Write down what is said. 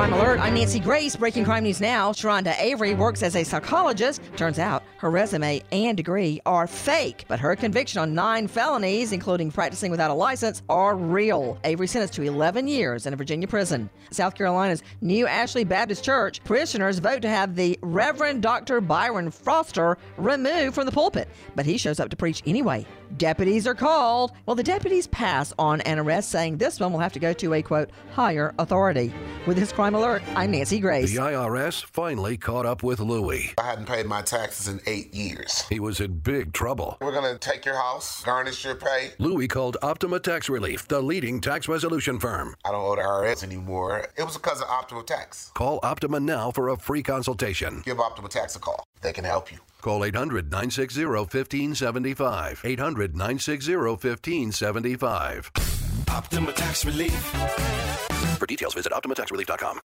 Crime Alert. I'm Nancy Grace. Breaking crime news now. Sharonda Avery works as a psychologist. Turns out her resume and degree are fake, but her conviction on nine felonies, including practicing without a license, are real. Avery sentenced to 11 years in a Virginia prison. South Carolina's New Ashley Baptist Church parishioners vote to have the Reverend Dr. Byron Foster removed from the pulpit, but he shows up to preach anyway. Deputies are called. Well, the deputies pass on an arrest, saying this one will have to go to a quote higher authority. With this crime alert, I'm Nancy Grace. The IRS finally caught up with Louie. I hadn't paid my taxes in eight years. He was in big trouble. We're going to take your house, garnish your pay. Louie called Optima Tax Relief, the leading tax resolution firm. I don't owe the IRS anymore. It was because of Optima Tax. Call Optima now for a free consultation. Give Optima Tax a call. They can help you. Call 800 960 1575. 800 960 1575. Optima Tax Relief. For details, visit OptimaTaxRelief.com.